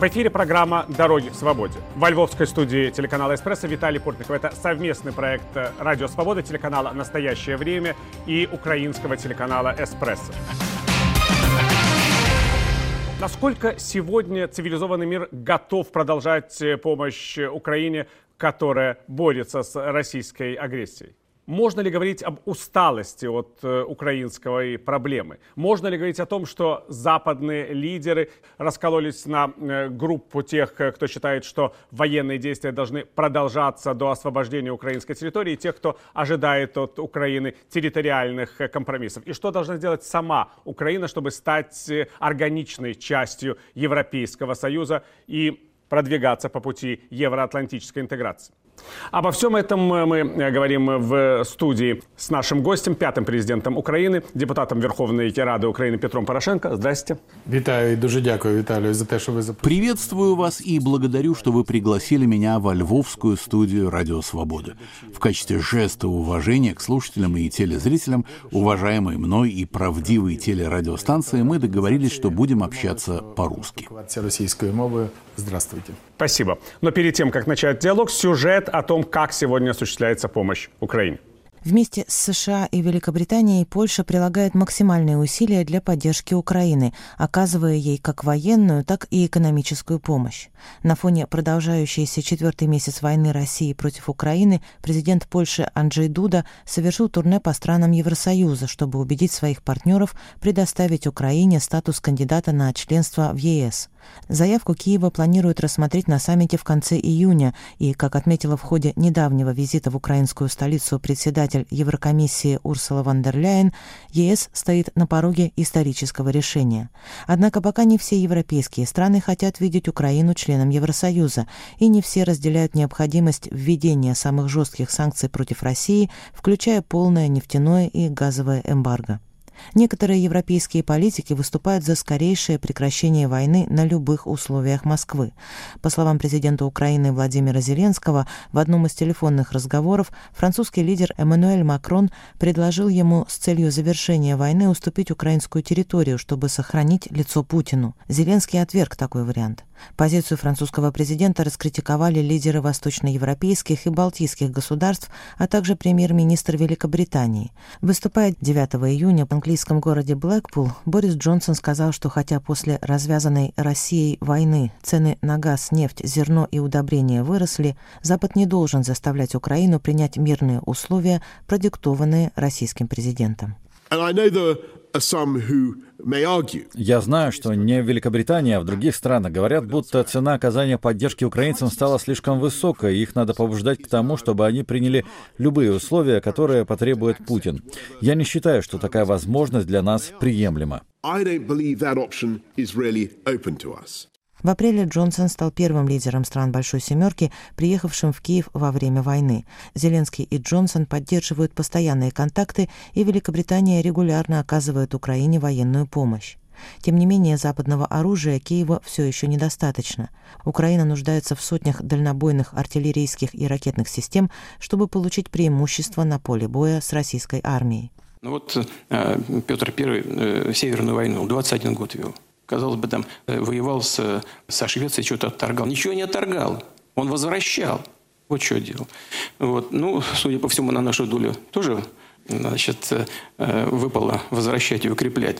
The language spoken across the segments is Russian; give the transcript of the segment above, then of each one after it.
В эфире программа «Дороги к свободе». Во львовской студии телеканала «Эспрессо» Виталий Портников. Это совместный проект «Радио Свобода», телеканала «Настоящее время» и украинского телеканала «Эспрессо». Насколько сегодня цивилизованный мир готов продолжать помощь Украине, которая борется с российской агрессией? Можно ли говорить об усталости от э, украинской проблемы? Можно ли говорить о том, что западные лидеры раскололись на э, группу тех, э, кто считает, что военные действия должны продолжаться до освобождения украинской территории, и тех, кто ожидает от Украины территориальных э, компромиссов? И что должна сделать сама Украина, чтобы стать э, органичной частью Европейского Союза и продвигаться по пути евроатлантической интеграции? Обо всем этом мы говорим в студии с нашим гостем, пятым президентом Украины, депутатом Верховной Рады Украины Петром Порошенко. Здрасте. Витаю и дуже дякую, Виталию, за то, что вы запросили. Приветствую вас и благодарю, что вы пригласили меня во львовскую студию «Радио Свобода». В качестве жеста уважения к слушателям и телезрителям, уважаемой мной и правдивой телерадиостанции, мы договорились, что будем общаться по-русски. Мовой. Здравствуйте. Спасибо. Но перед тем, как начать диалог, сюжет о том, как сегодня осуществляется помощь Украине. Вместе с США и Великобританией Польша прилагает максимальные усилия для поддержки Украины, оказывая ей как военную, так и экономическую помощь. На фоне продолжающейся четвертый месяц войны России против Украины президент Польши Анджей Дуда совершил турне по странам Евросоюза, чтобы убедить своих партнеров предоставить Украине статус кандидата на членство в ЕС. Заявку Киева планируют рассмотреть на саммите в конце июня, и, как отметила в ходе недавнего визита в украинскую столицу председатель Еврокомиссии Урсула ван дер Ляйен, ЕС стоит на пороге исторического решения. Однако пока не все европейские страны хотят видеть Украину членом Евросоюза, и не все разделяют необходимость введения самых жестких санкций против России, включая полное нефтяное и газовое эмбарго. Некоторые европейские политики выступают за скорейшее прекращение войны на любых условиях Москвы. По словам президента Украины Владимира Зеленского, в одном из телефонных разговоров французский лидер Эммануэль Макрон предложил ему с целью завершения войны уступить украинскую территорию, чтобы сохранить лицо Путину. Зеленский отверг такой вариант. Позицию французского президента раскритиковали лидеры восточноевропейских и балтийских государств, а также премьер-министр Великобритании. Выступая 9 июня в английском городе Блэкпул, Борис Джонсон сказал, что хотя после развязанной Россией войны цены на газ, нефть, зерно и удобрения выросли, Запад не должен заставлять Украину принять мирные условия, продиктованные российским президентом. Я знаю, что не в Великобритании, а в других странах говорят, будто цена оказания поддержки украинцам стала слишком высокой, и их надо побуждать к тому, чтобы они приняли любые условия, которые потребует Путин. Я не считаю, что такая возможность для нас приемлема. В апреле Джонсон стал первым лидером стран Большой Семерки, приехавшим в Киев во время войны. Зеленский и Джонсон поддерживают постоянные контакты, и Великобритания регулярно оказывает Украине военную помощь. Тем не менее, западного оружия Киева все еще недостаточно. Украина нуждается в сотнях дальнобойных артиллерийских и ракетных систем, чтобы получить преимущество на поле боя с российской армией. Ну вот э, Петр I э, Северную войну 21 год вел казалось бы, там э, воевал с, со Швецией, что-то отторгал. Ничего не отторгал. Он возвращал. Вот что делал. Вот. Ну, судя по всему, на нашу долю тоже значит, э, выпало возвращать и укреплять.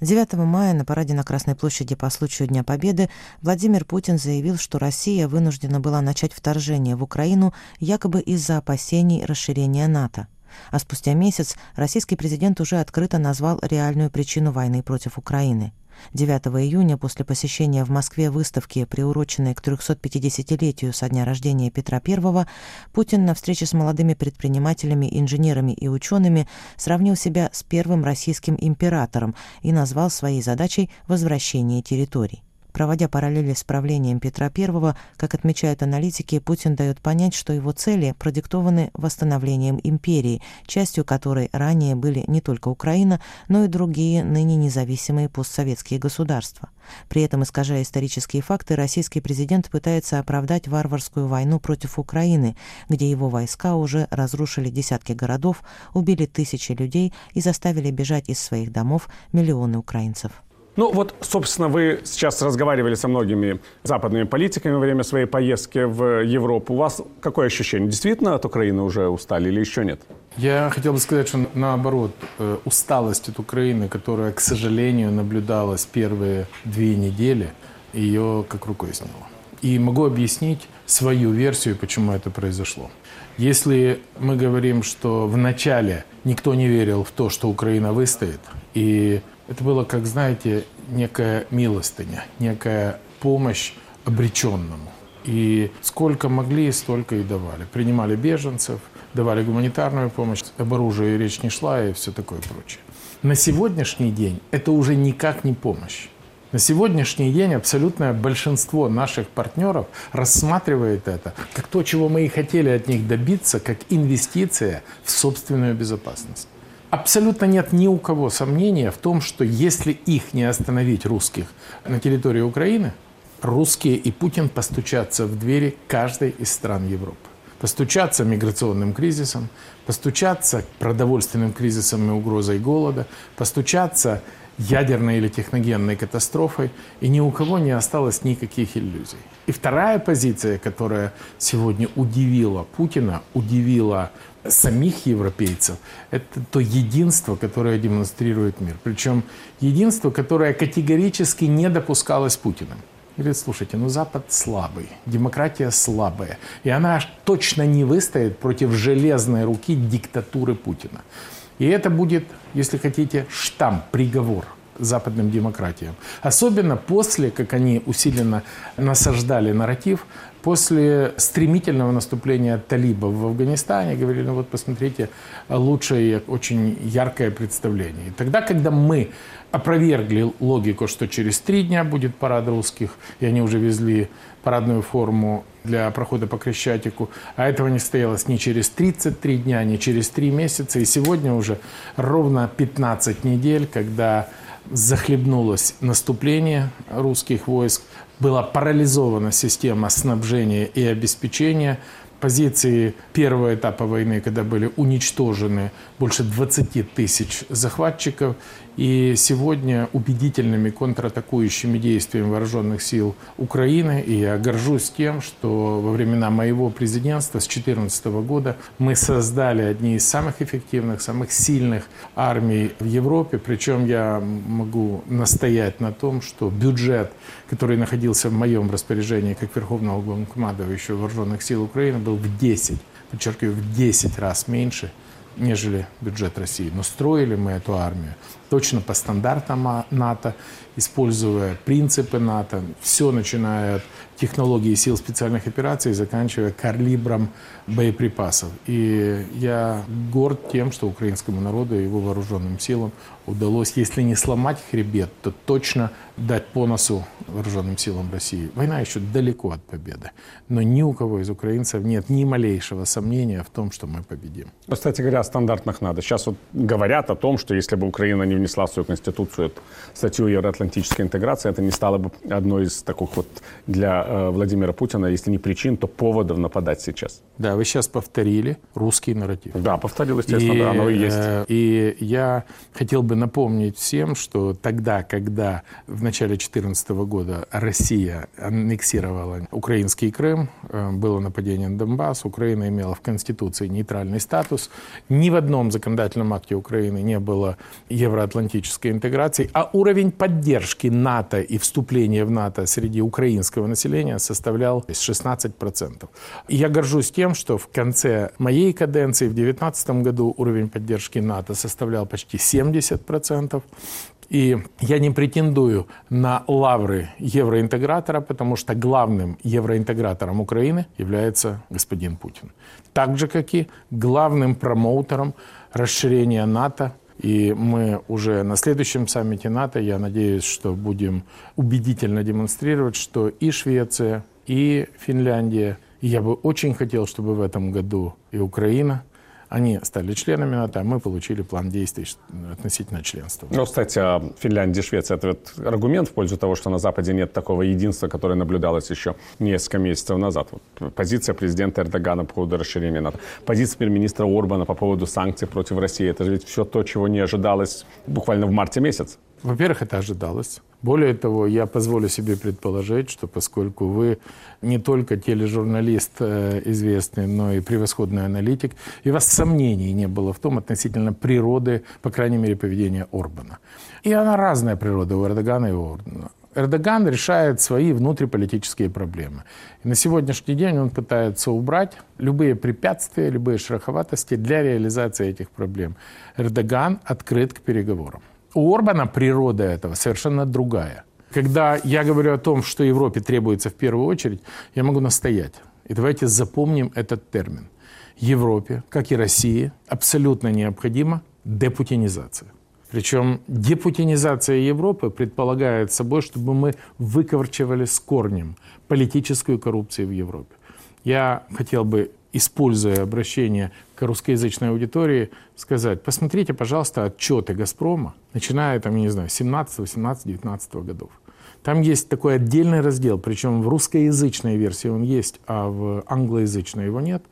9 мая на параде на Красной площади по случаю Дня Победы Владимир Путин заявил, что Россия вынуждена была начать вторжение в Украину якобы из-за опасений расширения НАТО. А спустя месяц российский президент уже открыто назвал реальную причину войны против Украины. 9 июня после посещения в Москве выставки, приуроченной к 350-летию со дня рождения Петра I, Путин на встрече с молодыми предпринимателями, инженерами и учеными сравнил себя с первым российским императором и назвал своей задачей возвращение территорий. Проводя параллели с правлением Петра I, как отмечают аналитики, Путин дает понять, что его цели продиктованы восстановлением империи, частью которой ранее были не только Украина, но и другие ныне независимые постсоветские государства. При этом, искажая исторические факты, российский президент пытается оправдать варварскую войну против Украины, где его войска уже разрушили десятки городов, убили тысячи людей и заставили бежать из своих домов миллионы украинцев. Ну вот, собственно, вы сейчас разговаривали со многими западными политиками во время своей поездки в Европу. У вас какое ощущение? Действительно от Украины уже устали или еще нет? Я хотел бы сказать, что наоборот, э, усталость от Украины, которая, к сожалению, наблюдалась первые две недели, ее как рукой сняло. И могу объяснить свою версию, почему это произошло. Если мы говорим, что вначале никто не верил в то, что Украина выстоит, и это было, как знаете, некая милостыня, некая помощь обреченному. И сколько могли, столько и давали. Принимали беженцев, давали гуманитарную помощь, об оружии речь не шла и все такое прочее. На сегодняшний день это уже никак не помощь. На сегодняшний день абсолютное большинство наших партнеров рассматривает это как то, чего мы и хотели от них добиться, как инвестиция в собственную безопасность. Абсолютно нет ни у кого сомнения в том, что если их не остановить, русских, на территории Украины, русские и Путин постучатся в двери каждой из стран Европы. Постучаться миграционным кризисом, постучаться продовольственным кризисом и угрозой голода, постучаться ядерной или техногенной катастрофой, и ни у кого не осталось никаких иллюзий. И вторая позиция, которая сегодня удивила Путина, удивила самих европейцев, это то единство, которое демонстрирует мир. Причем единство, которое категорически не допускалось Путиным. Говорит, слушайте, ну Запад слабый, демократия слабая, и она точно не выстоит против железной руки диктатуры Путина. И это будет, если хотите, штамп, приговор западным демократиям. Особенно после, как они усиленно насаждали нарратив, после стремительного наступления талибов в Афганистане, говорили, ну вот посмотрите, лучшее, очень яркое представление. И тогда, когда мы опровергли логику, что через три дня будет парад русских, и они уже везли парадную форму для прохода по Крещатику, а этого не состоялось ни через 33 дня, ни через 3 месяца, и сегодня уже ровно 15 недель, когда захлебнулось наступление русских войск, была парализована система снабжения и обеспечения, позиции первого этапа войны, когда были уничтожены больше 20 тысяч захватчиков, и сегодня убедительными контратакующими действиями вооруженных сил Украины, и я горжусь тем, что во времена моего президентства с 2014 года мы создали одни из самых эффективных, самых сильных армий в Европе. Причем я могу настоять на том, что бюджет, который находился в моем распоряжении как Верховного главнокомандующего вооруженных сил Украины, был в 10, подчеркиваю, в 10 раз меньше, нежели бюджет России. Но строили мы эту армию точно по стандартам НАТО, используя принципы НАТО, все начиная от технологии сил специальных операций, заканчивая калибром боеприпасов. И я горд тем, что украинскому народу и его вооруженным силам удалось, если не сломать хребет, то точно дать по носу вооруженным силам России. Война еще далеко от победы. Но ни у кого из украинцев нет ни малейшего сомнения в том, что мы победим. Кстати говоря, о стандартных надо. Сейчас вот говорят о том, что если бы Украина не внесла в свою конституцию статью евроатлантической интеграции, это не стало бы одной из таких вот для э, Владимира Путина, если не причин, то поводов нападать сейчас. Да, вы сейчас повторили русский нарратив. Да, повторил, естественно, и, да, оно и есть. Э, и я хотел бы напомнить всем, что тогда, когда в начале 2014 года Россия аннексировала украинский Крым, э, было нападение на Донбасс, Украина имела в Конституции нейтральный статус, ни в одном законодательном акте Украины не было евроатлантического евроатлантической интеграции, а уровень поддержки НАТО и вступления в НАТО среди украинского населения составлял 16%. И я горжусь тем, что в конце моей каденции в 2019 году уровень поддержки НАТО составлял почти 70%. И я не претендую на лавры евроинтегратора, потому что главным евроинтегратором Украины является господин Путин. Так же, как и главным промоутером расширения НАТО и мы уже на следующем саммите НАТО, я надеюсь, что будем убедительно демонстрировать, что и Швеция, и Финляндия, и я бы очень хотел, чтобы в этом году и Украина они стали членами НАТО, а мы получили план действий относительно членства. Ну, кстати, Финляндия и Швеция – это вот аргумент в пользу того, что на Западе нет такого единства, которое наблюдалось еще несколько месяцев назад. Вот позиция президента Эрдогана по поводу расширения НАТО, позиция премьер-министра Орбана по поводу санкций против России – это ведь все то, чего не ожидалось буквально в марте месяце. Во-первых, это ожидалось. Более того, я позволю себе предположить, что поскольку вы не только тележурналист э, известный, но и превосходный аналитик, и у вас сомнений не было в том относительно природы, по крайней мере, поведения Орбана. И она разная природа у Эрдогана и у Орбана. Эрдоган решает свои внутриполитические проблемы. И на сегодняшний день он пытается убрать любые препятствия, любые шероховатости для реализации этих проблем. Эрдоган открыт к переговорам. У Орбана природа этого совершенно другая. Когда я говорю о том, что Европе требуется в первую очередь, я могу настоять. И давайте запомним этот термин. Европе, как и России, абсолютно необходима депутинизация. Причем депутинизация Европы предполагает собой, чтобы мы выковырчивали с корнем политическую коррупцию в Европе. Я хотел бы, используя обращение к русскоязычной аудитории, сказать, посмотрите, пожалуйста, отчеты «Газпрома», начиная, там, я не знаю, 17, 18, 19 годов. Там есть такой отдельный раздел, причем в русскоязычной версии он есть, а в англоязычной его нет,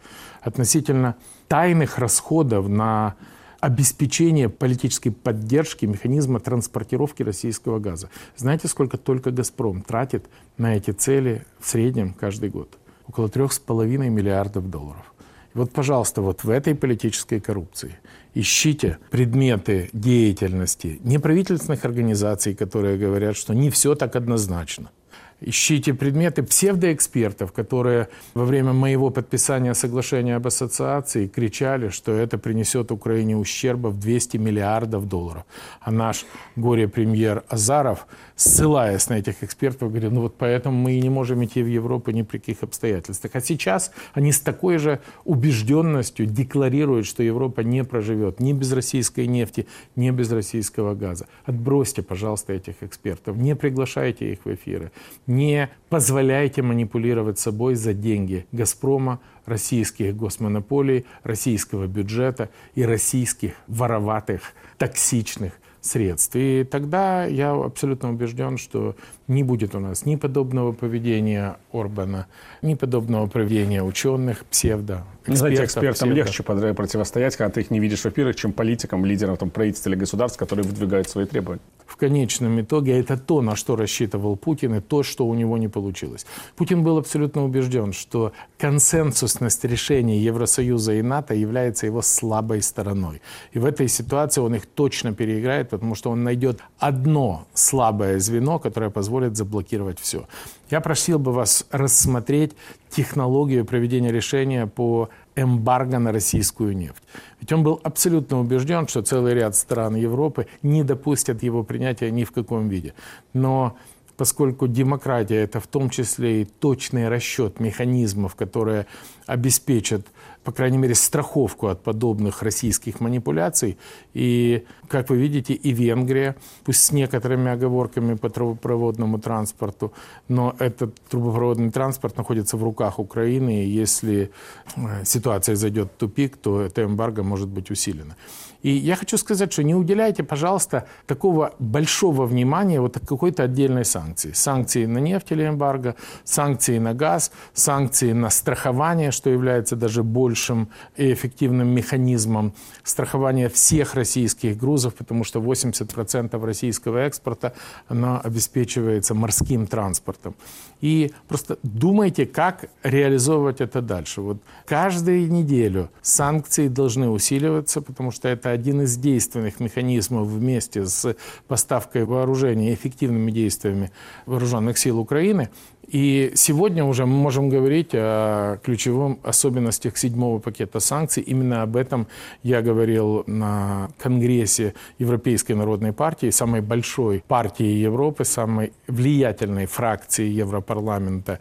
относительно тайных расходов на обеспечение политической поддержки механизма транспортировки российского газа. Знаете, сколько только «Газпром» тратит на эти цели в среднем каждый год? Около трех с половиной миллиардов долларов. И вот, пожалуйста, вот в этой политической коррупции ищите предметы деятельности неправительственных организаций, которые говорят, что не все так однозначно. Ищите предметы псевдоэкспертов, которые во время моего подписания соглашения об ассоциации кричали, что это принесет Украине ущерба в 200 миллиардов долларов. А наш горе-премьер Азаров, ссылаясь на этих экспертов, говорил, ну вот поэтому мы и не можем идти в Европу ни при каких обстоятельствах. А сейчас они с такой же убежденностью декларируют, что Европа не проживет ни без российской нефти, ни без российского газа. Отбросьте, пожалуйста, этих экспертов, не приглашайте их в эфиры не позволяйте манипулировать собой за деньги «Газпрома», российских госмонополий, российского бюджета и российских вороватых, токсичных средств. И тогда я абсолютно убежден, что не будет у нас ни подобного поведения Орбана, ни подобного поведения ученых, псевдо, экспертов. Знаете, экспертам псевдо. легче противостоять, когда ты их не видишь в эфирах, чем политикам, лидерам там, правительств или государств, которые выдвигают свои требования в конечном итоге это то, на что рассчитывал Путин, и то, что у него не получилось. Путин был абсолютно убежден, что консенсусность решений Евросоюза и НАТО является его слабой стороной. И в этой ситуации он их точно переиграет, потому что он найдет одно слабое звено, которое позволит заблокировать все. Я просил бы вас рассмотреть технологию проведения решения по эмбарго на российскую нефть. Ведь он был абсолютно убежден, что целый ряд стран Европы не допустят его принятия ни в каком виде. Но поскольку демократия – это в том числе и точный расчет механизмов, которые обеспечат по крайней мере, страховку от подобных российских манипуляций. И, как вы видите, и Венгрия, пусть с некоторыми оговорками по трубопроводному транспорту, но этот трубопроводный транспорт находится в руках Украины, и если э, ситуация зайдет в тупик, то эта эмбарго может быть усилена. И я хочу сказать, что не уделяйте, пожалуйста, такого большого внимания вот какой-то отдельной санкции. Санкции на нефть или эмбарго, санкции на газ, санкции на страхование, что является даже большим и эффективным механизмом страхования всех российских грузов, потому что 80% российского экспорта оно обеспечивается морским транспортом. И просто думайте, как реализовывать это дальше. Вот каждую неделю санкции должны усиливаться, потому что это один из действенных механизмов вместе с поставкой вооружения эффективными действиями вооруженных сил Украины. И сегодня уже мы можем говорить о ключевом особенностях седьмого пакета санкций. Именно об этом я говорил на Конгрессе Европейской народной партии, самой большой партии Европы, самой влиятельной фракции Европарламента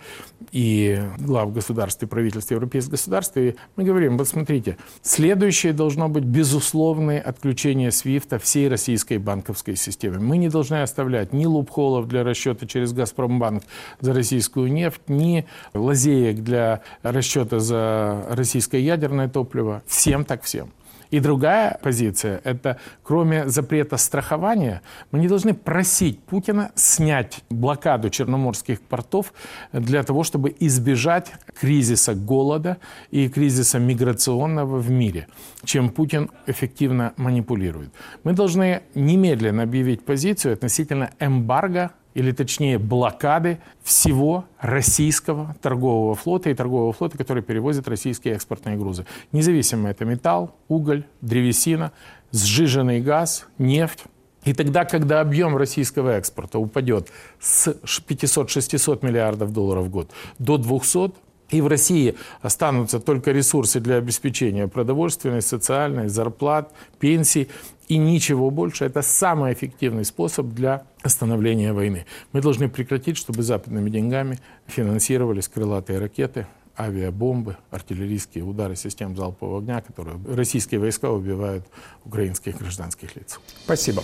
и глав государств и правительств европейских государств. И мы говорим, вот смотрите, следующее должно быть безусловное отключение СВИФТа всей российской банковской системы. Мы не должны оставлять ни лупхолов для расчета через Газпромбанк за Россию российскую нефть, ни лазеек для расчета за российское ядерное топливо. Всем так всем. И другая позиция – это кроме запрета страхования, мы не должны просить Путина снять блокаду черноморских портов для того, чтобы избежать кризиса голода и кризиса миграционного в мире, чем Путин эффективно манипулирует. Мы должны немедленно объявить позицию относительно эмбарго или точнее блокады всего российского торгового флота и торгового флота, который перевозит российские экспортные грузы. Независимо это металл, уголь, древесина, сжиженный газ, нефть. И тогда, когда объем российского экспорта упадет с 500-600 миллиардов долларов в год до 200, и в России останутся только ресурсы для обеспечения продовольственной, социальной, зарплат, пенсий и ничего больше. Это самый эффективный способ для остановления войны. Мы должны прекратить, чтобы западными деньгами финансировались крылатые ракеты, авиабомбы, артиллерийские удары систем залпового огня, которые российские войска убивают украинских гражданских лиц. Спасибо.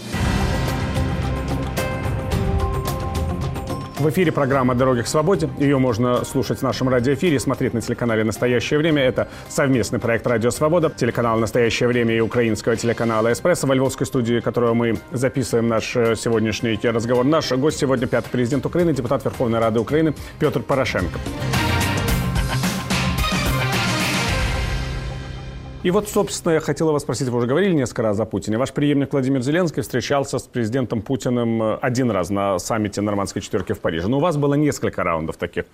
В эфире программа «Дороги к свободе». Ее можно слушать в нашем радиоэфире, смотреть на телеканале «Настоящее время». Это совместный проект «Радио Свобода», телеканал «Настоящее время» и украинского телеканала «Эспрессо» во львовской студии, которую мы записываем наш э, сегодняшний разговор. Наш гость сегодня пятый президент Украины, депутат Верховной Рады Украины Петр Порошенко. И вот, собственно, я хотела вас спросить, вы уже говорили несколько раз о Путине. Ваш преемник Владимир Зеленский встречался с президентом Путиным э, один раз на саммите Нормандской четверки в Париже. Но у вас было несколько раундов таких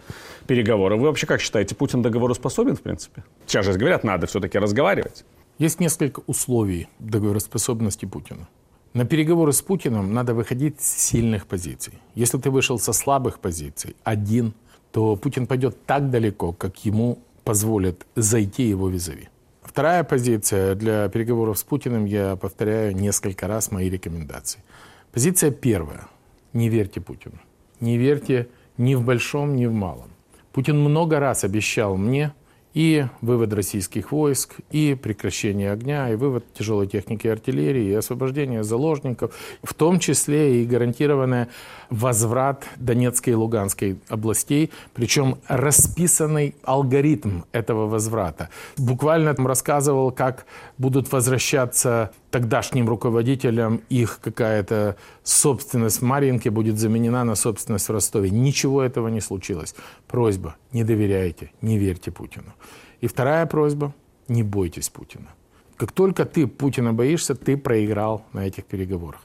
переговоров. Вы вообще как считаете, Путин договороспособен, в принципе? Сейчас же говорят, надо все-таки разговаривать. Есть несколько условий договороспособности Путина. На переговоры с Путиным надо выходить с сильных позиций. Если ты вышел со слабых позиций, один, то Путин пойдет так далеко, как ему позволит зайти его визави. Вторая позиция для переговоров с Путиным, я повторяю несколько раз мои рекомендации. Позиция первая. Не верьте Путину. Не верьте ни в большом, ни в малом. Путин много раз обещал мне, и вывод российских войск, и прекращение огня, и вывод тяжелой техники и артиллерии, и освобождение заложников, в том числе и гарантированный возврат Донецкой и Луганской областей, причем расписанный алгоритм этого возврата. Буквально там рассказывал, как будут возвращаться тогдашним руководителям их какая-то собственность в Марьинке будет заменена на собственность в Ростове. Ничего этого не случилось. Просьба, не доверяйте, не верьте Путину. И вторая просьба, не бойтесь Путина. Как только ты Путина боишься, ты проиграл на этих переговорах.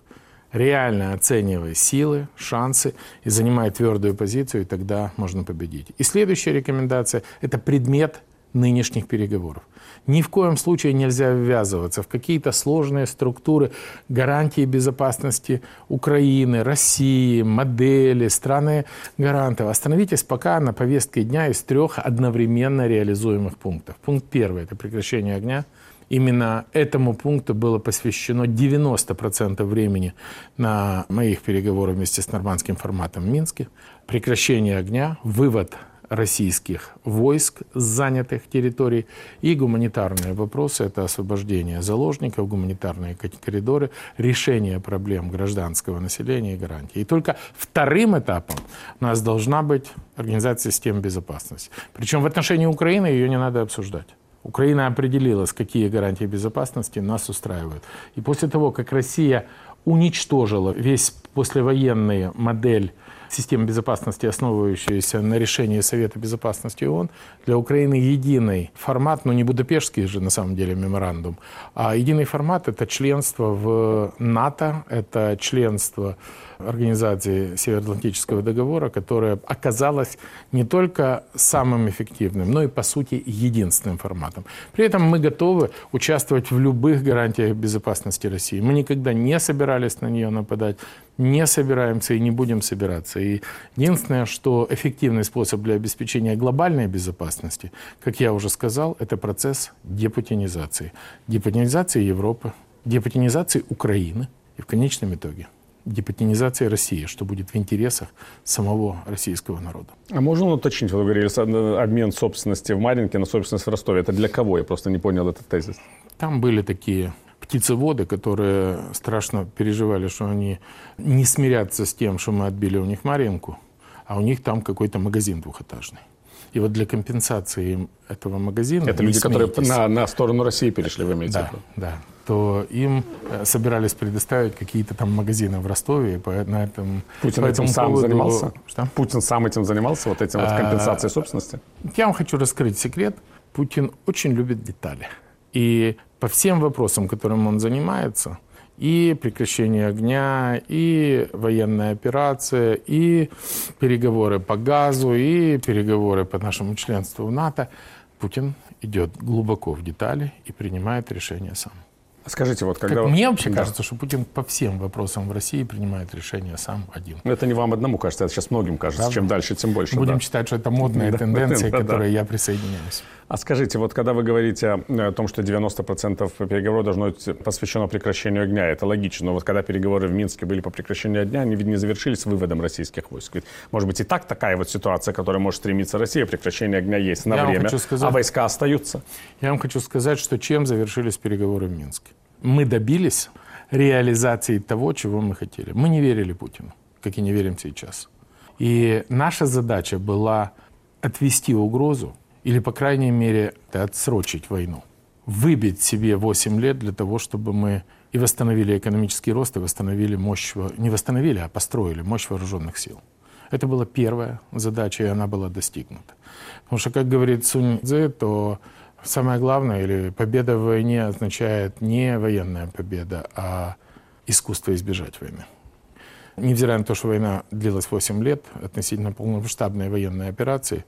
Реально оценивай силы, шансы и занимай твердую позицию, и тогда можно победить. И следующая рекомендация – это предмет нынешних переговоров. Ни в коем случае нельзя ввязываться в какие-то сложные структуры гарантии безопасности Украины, России, модели, страны гарантов. Остановитесь пока на повестке дня из трех одновременно реализуемых пунктов. Пункт первый – это прекращение огня. Именно этому пункту было посвящено 90% времени на моих переговорах вместе с нормандским форматом в Минске. Прекращение огня, вывод российских войск с занятых территорий и гуманитарные вопросы – это освобождение заложников, гуманитарные коридоры, решение проблем гражданского населения и гарантии. И только вторым этапом у нас должна быть организация системы безопасности. Причем в отношении Украины ее не надо обсуждать. Украина определилась, какие гарантии безопасности нас устраивают. И после того, как Россия уничтожила весь послевоенный модель системы безопасности, основывающаяся на решении Совета безопасности ООН, для Украины единый формат, но не Будапештский же на самом деле меморандум, а единый формат – это членство в НАТО, это членство Организации Североатлантического договора, которая оказалась не только самым эффективным, но и, по сути, единственным форматом. При этом мы готовы участвовать в любых гарантиях безопасности России. Мы никогда не собирались на нее нападать, не собираемся и не будем собираться. И единственное, что эффективный способ для обеспечения глобальной безопасности, как я уже сказал, это процесс депутинизации. Депутинизации Европы, депутинизации Украины и в конечном итоге депутинизации России, что будет в интересах самого российского народа. А можно уточнить, вы говорили, обмен собственности в Маринке на собственность в Ростове. Это для кого? Я просто не понял этот тезис. Там были такие птицеводы, которые страшно переживали, что они не смирятся с тем, что мы отбили у них Маринку, а у них там какой-то магазин двухэтажный. И вот для компенсации им этого магазина... Это люди, которые на, на сторону России перешли, вы имеете да, Да, то им э, собирались предоставить какие-то там магазины в Ростове, по, на этом... Путин по этим сам поводу... занимался? Что? Путин сам этим занимался, вот этим вот а, компенсацией собственности? Я вам хочу раскрыть секрет. Путин очень любит детали. И по всем вопросам, которым он занимается, и прекращение огня, и военная операция, и переговоры по газу, и переговоры по нашему членству в НАТО, Путин идет глубоко в детали и принимает решение сам. Скажите, вот когда... Как мне вообще да. кажется, что Путин по всем вопросам в России принимает решение сам один. Но это не вам одному кажется, это сейчас многим кажется. Правда? Чем дальше, тем больше. Будем да. считать, что это модная тенденция, к которой я присоединяюсь. А скажите, вот когда вы говорите о том, что 90% переговоров должно быть посвящено прекращению огня, это логично, но вот когда переговоры в Минске были по прекращению огня, они ведь не завершились выводом российских войск. Ведь, может быть, и так такая вот ситуация, к которой может стремиться Россия, прекращение огня есть на я время, сказать, а войска остаются? Я вам хочу сказать, что чем завершились переговоры в Минске мы добились реализации того, чего мы хотели. Мы не верили Путину, как и не верим сейчас. И наша задача была отвести угрозу или, по крайней мере, отсрочить войну. Выбить себе 8 лет для того, чтобы мы и восстановили экономический рост, и восстановили мощь, не восстановили, а построили мощь вооруженных сил. Это была первая задача, и она была достигнута. Потому что, как говорит Сунь Цзэ, то Самое главное, или победа в войне означает не военная победа, а искусство избежать войны. Невзирая на то, что война длилась 8 лет, относительно полномасштабной военной операции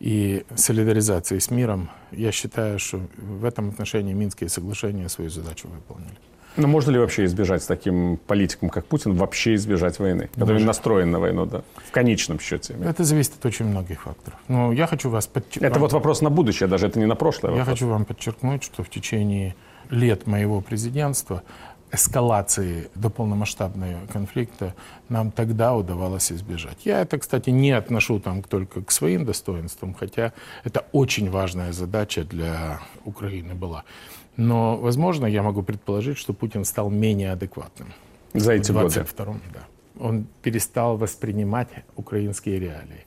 и солидаризации с миром, я считаю, что в этом отношении Минские соглашения свою задачу выполнили. Но можно ли вообще избежать с таким политиком, как Путин, вообще избежать войны, который Может. настроен на войну, да, в конечном счете? Это зависит от очень многих факторов. Но я хочу вас подчеркнуть... Это вот вопрос на будущее, даже это не на прошлое. Я вопрос. хочу вам подчеркнуть, что в течение лет моего президентства эскалации до полномасштабного конфликта нам тогда удавалось избежать. Я это, кстати, не отношу там только к своим достоинствам, хотя это очень важная задача для Украины была. Но, возможно, я могу предположить, что Путин стал менее адекватным. За эти годы? да. Он перестал воспринимать украинские реалии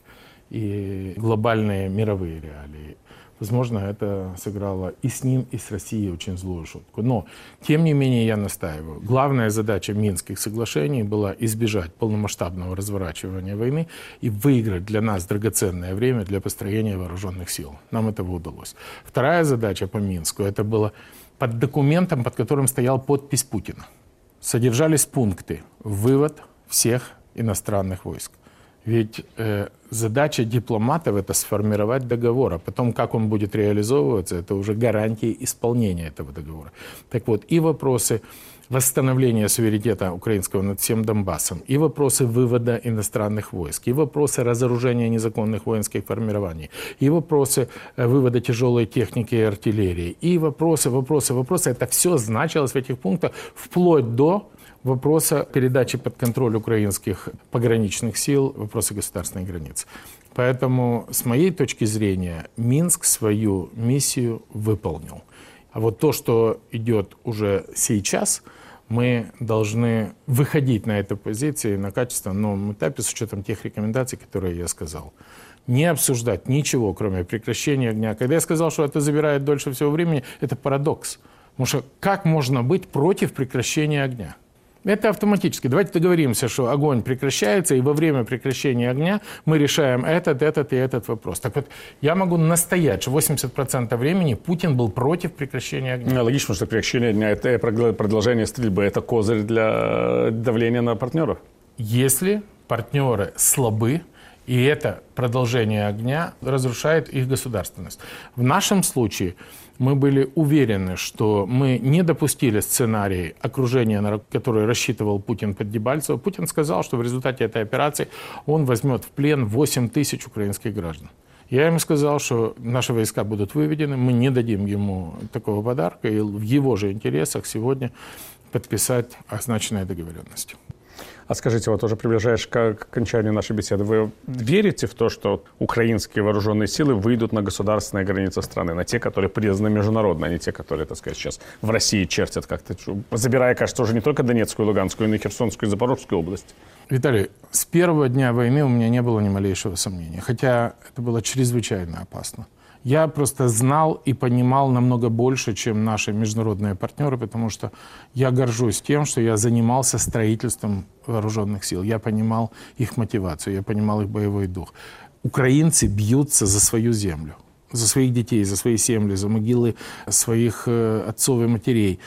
и глобальные мировые реалии. Возможно, это сыграло и с ним, и с Россией очень злую шутку. Но, тем не менее, я настаиваю. Главная задача Минских соглашений была избежать полномасштабного разворачивания войны и выиграть для нас драгоценное время для построения вооруженных сил. Нам этого удалось. Вторая задача по Минску, это было под документом, под которым стоял подпись Путина. Содержались пункты «Вывод всех иностранных войск». Ведь э, задача дипломатов это сформировать договор, а потом как он будет реализовываться, это уже гарантии исполнения этого договора. Так вот, и вопросы восстановления суверенитета украинского над всем Донбассом, и вопросы вывода иностранных войск, и вопросы разоружения незаконных воинских формирований, и вопросы э, вывода тяжелой техники и артиллерии, и вопросы, вопросы, вопросы. Это все значилось в этих пунктах вплоть до вопроса передачи под контроль украинских пограничных сил, вопроса государственной границы. Поэтому, с моей точки зрения, Минск свою миссию выполнил. А вот то, что идет уже сейчас, мы должны выходить на эту позицию на качественном этапе с учетом тех рекомендаций, которые я сказал. Не обсуждать ничего, кроме прекращения огня. Когда я сказал, что это забирает дольше всего времени, это парадокс. Потому что как можно быть против прекращения огня? Это автоматически. Давайте договоримся, что огонь прекращается, и во время прекращения огня мы решаем этот, этот и этот вопрос. Так вот, я могу настоять, что 80% времени Путин был против прекращения огня. Ну, логично, что прекращение огня – это продолжение стрельбы, это козырь для давления на партнеров. Если партнеры слабы, и это продолжение огня разрушает их государственность. В нашем случае мы были уверены, что мы не допустили сценарий окружения, на который рассчитывал Путин под Дебальцево. Путин сказал, что в результате этой операции он возьмет в плен 8 тысяч украинских граждан. Я ему сказал, что наши войска будут выведены, мы не дадим ему такого подарка, и в его же интересах сегодня подписать означенные договоренности. А скажите, вот уже приближаешь к окончанию нашей беседы, вы верите в то, что украинские вооруженные силы выйдут на государственные границы страны, на те, которые признаны международно, а не те, которые, так сказать, сейчас в России чертят как-то, забирая, кажется, уже не только Донецкую, Луганскую, но и Херсонскую и Запорожскую область? Виталий, с первого дня войны у меня не было ни малейшего сомнения, хотя это было чрезвычайно опасно. Я просто знал и понимал намного больше, чем наши международные партнеры, потому что я горжусь тем, что я занимался строительством вооруженных сил. Я понимал их мотивацию, я понимал их боевой дух. Украинцы бьются за свою землю, за своих детей, за свои земли, за могилы своих э, отцов и матерей.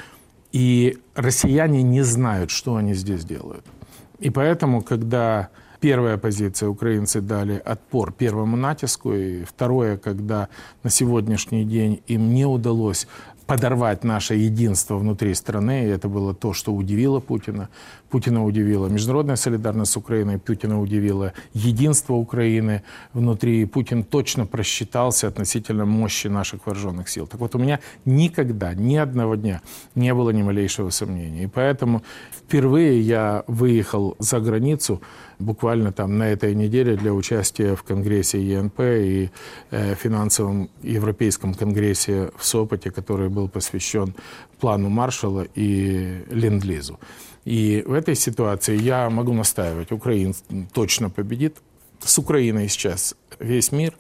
И россияне не знают, что они здесь делают. И поэтому, когда Первая позиция, украинцы дали отпор первому натиску. И второе, когда на сегодняшний день им не удалось подорвать наше единство внутри страны. И это было то, что удивило Путина. Путина удивила международная солидарность с Украиной, Путина удивило единство Украины внутри. Путин точно просчитался относительно мощи наших вооруженных сил. Так вот, у меня никогда, ни одного дня не было ни малейшего сомнения. И поэтому впервые я выехал за границу буквально там на этой неделе для участия в Конгрессе ЕНП и э, финансовом Европейском Конгрессе в Сопоте, который был посвящен плану Маршала и Ленд-Лизу. И в этой ситуации я могу настаивать, Украина точно победит. С Украиной сейчас весь мир.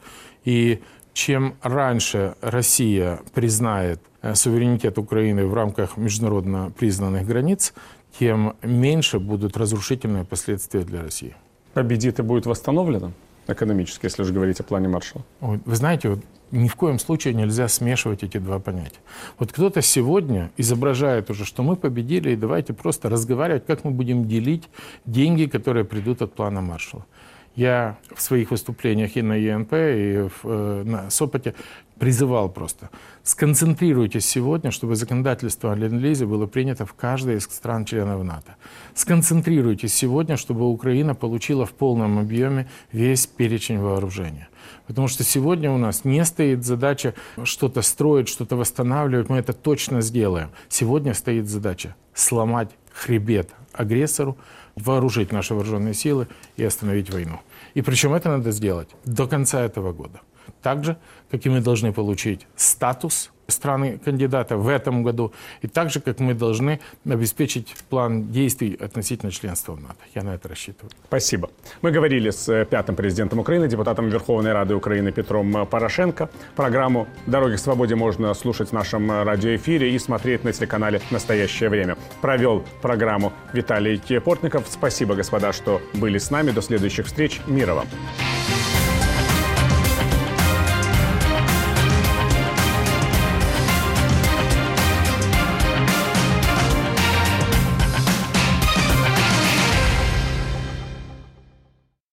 И чем раньше Россия признает э, суверенитет Украины в рамках международно признанных границ, тем меньше будут разрушительные последствия для России. Победит и будет восстановлено экономически, если уже говорить о плане Маршалла? Вы знаете, вот ни в коем случае нельзя смешивать эти два понятия. Вот кто-то сегодня изображает уже, что мы победили, и давайте просто разговаривать, как мы будем делить деньги, которые придут от плана Маршалла. Я в своих выступлениях и на ЕНП, и в, э, на Сопоте призывал просто, сконцентрируйтесь сегодня, чтобы законодательство о ленд-лизе было принято в каждой из стран-членов НАТО. Сконцентрируйтесь сегодня, чтобы Украина получила в полном объеме весь перечень вооружения. Потому что сегодня у нас не стоит задача что-то строить, что-то восстанавливать, мы это точно сделаем. Сегодня стоит задача сломать хребет агрессору, вооружить наши вооруженные силы и остановить войну. И причем это надо сделать до конца этого года. Так же, как и мы должны получить статус страны-кандидата в этом году, и так же, как мы должны обеспечить план действий относительно членства в НАТО. Я на это рассчитываю. Спасибо. Мы говорили с э, пятым президентом Украины, депутатом Верховной Рады Украины Петром Порошенко. Программу «Дороги к свободе» можно слушать в нашем радиоэфире и смотреть на телеканале «Настоящее время». Провел программу Виталий Портников. Спасибо, господа, что были с нами. До следующих встреч. Мира вам.